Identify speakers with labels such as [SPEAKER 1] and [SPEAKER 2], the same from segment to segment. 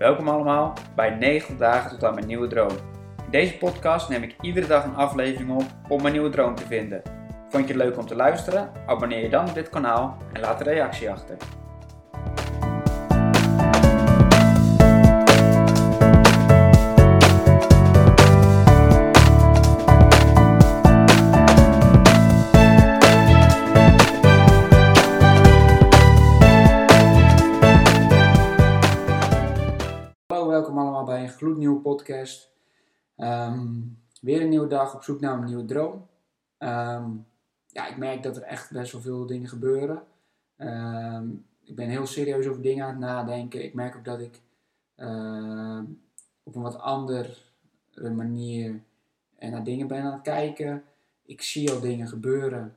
[SPEAKER 1] Welkom allemaal bij 90 dagen tot aan mijn nieuwe droom. In deze podcast neem ik iedere dag een aflevering op om mijn nieuwe droom te vinden. Vond je het leuk om te luisteren? Abonneer je dan op dit kanaal en laat een reactie achter. Podcast. Ehm, weer een nieuwe dag op zoek naar een nieuwe droom. Ehm, ja, ik merk dat er echt best wel veel dingen gebeuren. Ehm, ik ben heel serieus over dingen aan het nadenken. Ik merk ook dat ik op een wat andere manier naar dingen ben aan het kijken. Ik zie al dingen gebeuren.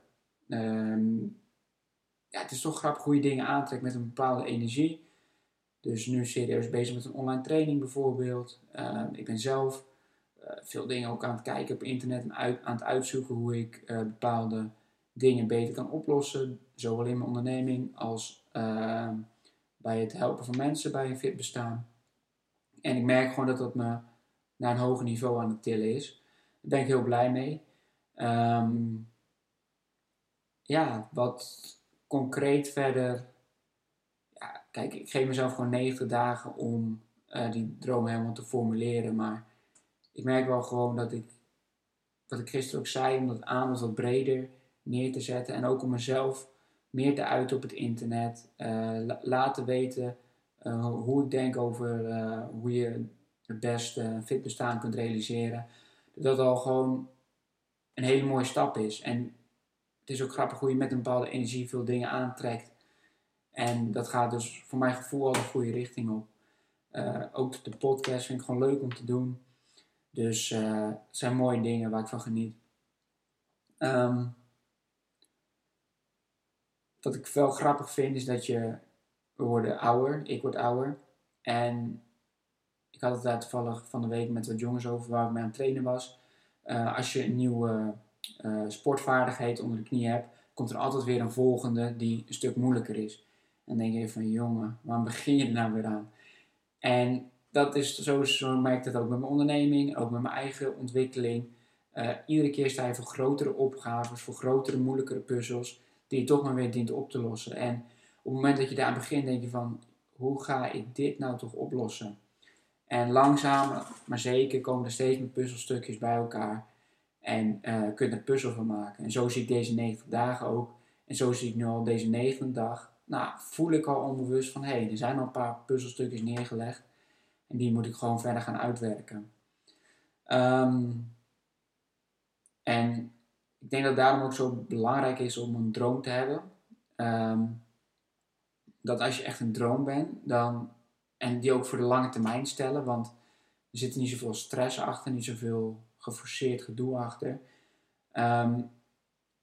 [SPEAKER 1] Ja, het is toch grappig hoe je dingen aantrekt met een bepaalde energie. Dus nu serieus bezig met een online training bijvoorbeeld. Ehm, ik ben zelf eh, veel dingen ook aan het kijken op internet en uit, aan het uitzoeken hoe ik eh, bepaalde dingen beter kan oplossen. Zowel in mijn onderneming als ehm, bij het helpen van mensen bij een fit bestaan. En ik merk gewoon dat dat me naar een hoger niveau aan het tillen is. Daar ben ik heel blij mee. Ehm, ja, wat concreet verder. Kijk, ik geef mezelf gewoon 90 dagen om eh, die droom helemaal te formuleren. Maar ik merk wel gewoon dat ik, wat ik gisteren ook zei, om dat aanbod wat breder neer te zetten. En ook om mezelf meer te uiten op het internet. la- laten weten eh, hoe ik denk over hoe je het beste fit bestaan kunt realiseren. Dat al gewoon een hele mooie stap is. En het is ook grappig hoe je met een bepaalde energie veel dingen aantrekt. En dat gaat dus voor mijn gevoel al de goede richting op. Eh, ook de podcast vind ik gewoon leuk om te doen. Dus eh, het zijn mooie dingen waar ik van geniet. Ehm, wat ik wel grappig vind is dat je, we worden ouder, ik word ouder. En ik had het daar toevallig van de week met wat jongens over waar ik mee aan het trainen was. Eh, als je een nieuwe sportvaardigheid onder de knie hebt, komt er altijd weer een volgende die een stuk moeilijker is. Dan denk je van, jongen, waarom begin je er nou weer aan? En dat is, zo, zo merk ik dat ook met mijn onderneming, ook met mijn eigen ontwikkeling. Eh, iedere keer sta je voor grotere opgaves, voor grotere, moeilijkere puzzels, die je toch maar weer dient op te lossen. En op het moment dat je daar aan begint, denk je van, hoe ga ik dit nou toch oplossen? En langzaam, maar zeker, komen er steeds meer puzzelstukjes bij elkaar. En eh kun je er puzzel van maken. En zo zie ik deze 90 dagen ook. En zo zie ik nu al deze negende dag. Nou, voel ik al onbewust van, hé, hey, er zijn al een paar puzzelstukjes neergelegd. En die moet ik gewoon verder gaan uitwerken. Ehm, en ik denk dat het daarom ook zo belangrijk is om een droom te hebben. Ehm, dat als je echt een droom bent, dan, en die ook voor de lange termijn stellen, want er zit niet zoveel stress achter, niet zoveel geforceerd gedoe achter. Ehm,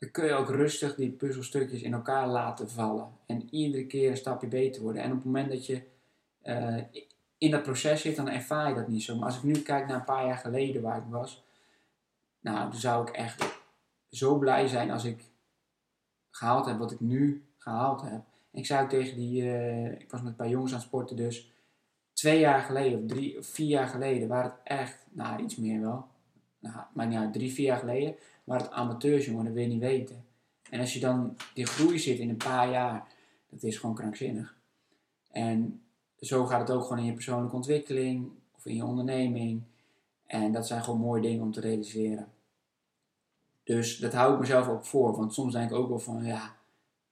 [SPEAKER 1] dan kun je ook rustig die puzzelstukjes in elkaar laten vallen. En iedere keer een stapje beter worden. En op het moment dat je eh, in dat proces zit, dan ervaar je dat niet zo. Maar als ik nu kijk naar een paar jaar geleden waar ik was, nou, dan zou ik echt zo blij zijn als ik gehaald heb wat ik nu gehaald heb. Ik ook tegen die, eh, ik was met een paar jongens aan het sporten, dus twee jaar geleden of drie of vier jaar geleden waren het echt, nou iets meer wel, nou, maar uit, drie, vier jaar geleden waren het amateurs, jongen, dat wil je niet weten. En als je dan die groei zit in een paar jaar, dat is gewoon krankzinnig. En zo gaat het ook gewoon in je persoonlijke ontwikkeling of in je onderneming. En dat zijn gewoon mooie dingen om te realiseren. Dus dat hou ik mezelf ook voor. Want soms denk ik ook wel van, ja,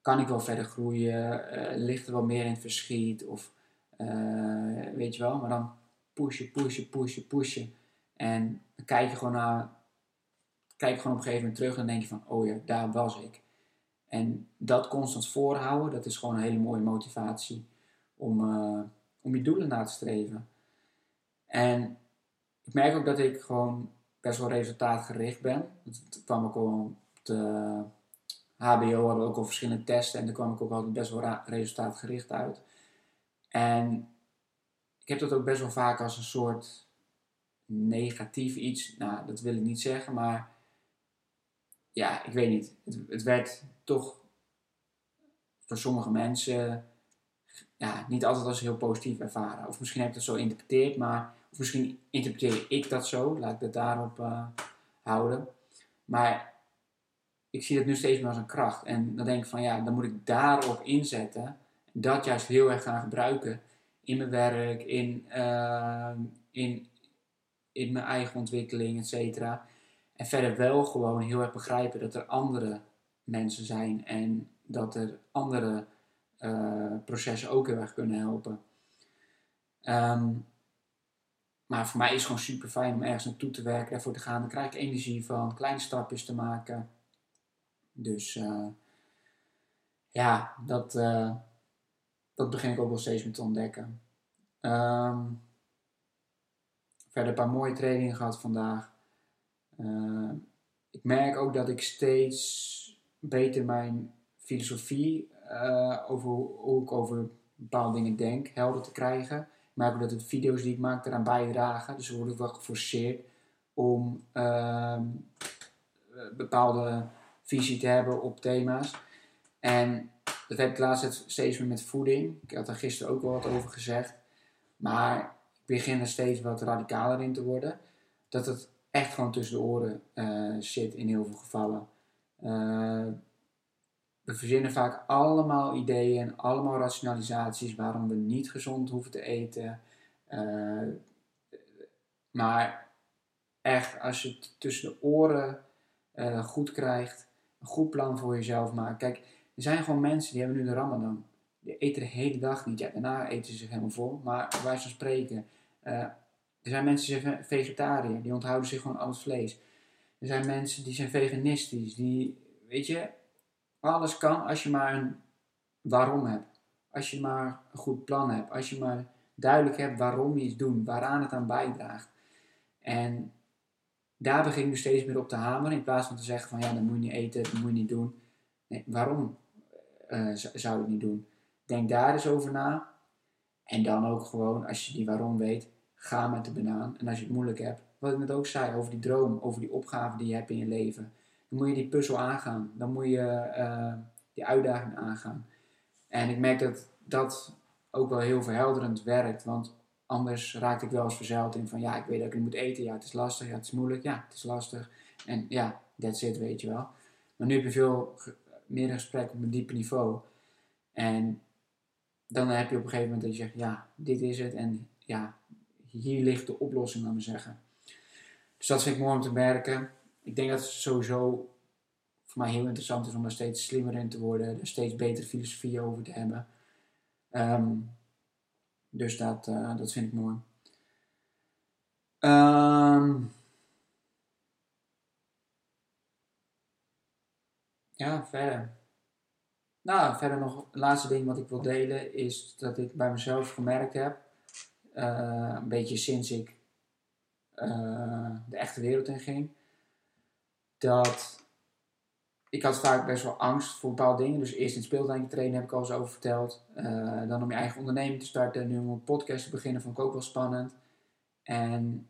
[SPEAKER 1] kan ik wel verder groeien? Eh, ligt er wel meer in het verschiet? Of, eh, weet je wel, maar dan pushen, pushen, pushen, pushen. En dan kijk je gewoon naar, kijk gewoon op een gegeven moment terug en denk je van, oh ja, daar was ik. En dat constant voorhouden, dat is gewoon een hele mooie motivatie om, eh, om je doelen na te streven. En ik merk ook dat ik gewoon best wel resultaatgericht ben. Het kwam ook al op de HBO, hadden we ook al verschillende testen en daar kwam ik ook altijd best wel resultaatgericht uit. En ik heb dat ook best wel vaak als een soort negatief iets. Nou, dat wil ik niet zeggen, maar ja, ik weet niet. Het, het werd toch voor sommige mensen ja, niet altijd als heel positief ervaren. Of misschien heb ik dat zo geïnterpreteerd, maar of misschien interpreteer ik dat zo, laat ik het daarop uh, houden. Maar ik zie het nu steeds meer als een kracht. En dan denk ik van ja, dan moet ik daarop inzetten. Dat juist heel erg gaan gebruiken in mijn werk, in, uh, in, in mijn eigen ontwikkeling, et cetera. En verder wel gewoon heel erg begrijpen dat er andere mensen zijn en dat er andere uh, processen ook heel erg kunnen helpen. Um, maar voor mij is het gewoon super fijn om ergens naartoe te werken, ervoor te gaan. Dan krijg ik energie van, kleine stapjes te maken. Dus uh, ja, dat, uh, dat begin ik ook wel steeds meer te ontdekken. Um, verder een paar mooie trainingen gehad vandaag. Uh, ik merk ook dat ik steeds beter mijn filosofie over hoe ik over bepaalde dingen denk helder te krijgen maar ook dat de video's die ik maak eraan bijdragen. Dus word ik wel geforceerd om uh, bepaalde visie te hebben op thema's. En dat heb ik laatst steeds meer met voeding. Ik had er gisteren ook wel wat over gezegd. Maar ik begin er steeds wat radicaler in te worden. Dat het echt gewoon tussen de oren uh, zit in heel veel gevallen. Uh, we verzinnen vaak allemaal ideeën en allemaal rationalisaties waarom we niet gezond hoeven te eten. Uh, maar echt, als je het tussen de oren goed krijgt, een goed plan voor jezelf maakt. Kijk, er zijn gewoon mensen die hebben nu de Ramadan. Die eten de hele dag niet. Daarna eten ze zich helemaal vol. Maar wij van spreken. Er zijn mensen die zijn vegetariër, die onthouden zich gewoon al het vlees. Er zijn mensen die zijn veganistisch, die, weet je, alles kan als je maar een waarom hebt. Als je maar een goed plan hebt. Als je maar duidelijk hebt waarom je iets doet. Waaraan het aan bijdraagt. En daar begin ik nu steeds meer op te hameren. In plaats van te zeggen van ja, dan moet je niet eten, dat moet je niet doen. Nee, waarom uh, zou je het niet doen? Denk daar eens over na. En dan ook gewoon, als je die waarom weet, ga met de banaan. En als je het moeilijk hebt, wat ik net ook zei over die droom, over die opgave die je hebt in je leven dan moet je die puzzel aangaan. Dan moet je uh, die uitdaging aangaan. En ik merk dat dat ook wel heel verhelderend werkt. Want anders raak ik wel eens verzeild in van ja, ik weet dat ik niet moet eten. Ja, het is lastig. Ja, het is moeilijk. Ja, het is lastig. En ja, that's it, weet je wel. Maar nu heb je veel meer gesprek op een dieper niveau. En dan heb je op een gegeven moment dat je zegt, ja, dit is het. En ja, hier ligt de oplossing, laat maar zeggen. Dus dat vind ik mooi om te merken ik denk dat het sowieso voor mij heel interessant is om er steeds slimmer in te worden, er steeds betere filosofie over te hebben. Um, dus dat, uh, dat vind ik mooi. Um, ja, verder. Nou, verder nog het laatste ding wat ik wil delen is dat ik bij mezelf gemerkt heb, uh, een beetje sinds ik uh, de echte wereld in ging, dat ik had vaak best wel angst voor bepaalde dingen. Dus eerst in speeltuin trainen heb ik al eens over verteld. Uh, dan om je eigen onderneming te starten. Nu om een podcast te beginnen vond ik ook wel spannend. En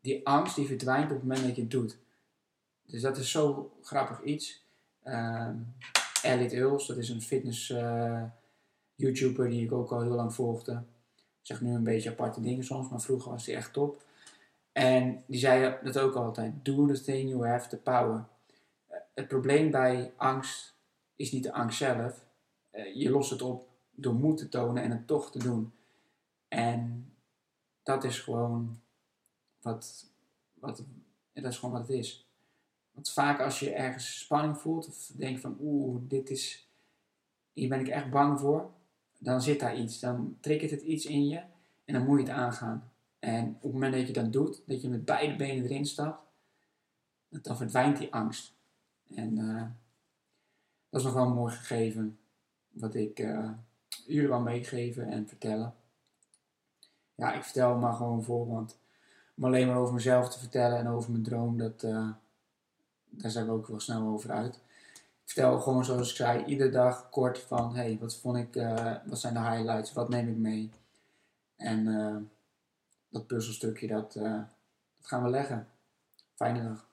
[SPEAKER 1] die angst die verdwijnt op het moment dat je het doet. Dus dat is zo grappig iets. Uh, Elliot Earls, dat is een fitness YouTuber die ik ook al heel lang volgde. Zeg nu een beetje aparte dingen soms, maar vroeger was hij echt top. En die zei dat ook altijd: Do the thing you have the power. Eh, het probleem bij angst is niet de angst zelf. Eh, je lost het op door moed te tonen en het toch te doen. En dat is gewoon wat, wat, dat is het is. Want vaak als je ergens spanning voelt of denkt van oeh, dit is, hier ben ik echt bang voor, dan zit daar iets. Dan triggert het iets in je en dan moet je het aangaan. En op het moment dat je dat doet, dat je met beide benen erin stapt, dan verdwijnt die angst. En uh, dat is nog wel een mooi gegeven, wat ik uh, jullie wil meegeven en vertellen. Ja, ik vertel maar gewoon voor, want om alleen maar over mezelf te vertellen en over mijn droom, dat, uh, daar zijn we ook wel snel over uit. Vertel gewoon zoals ik zei, iedere dag kort van, hey, wat vond ik, wat zijn de highlights, wat neem ik mee? En dat puzzelstukje, dat, uh, dat gaan we leggen. Fijne dag.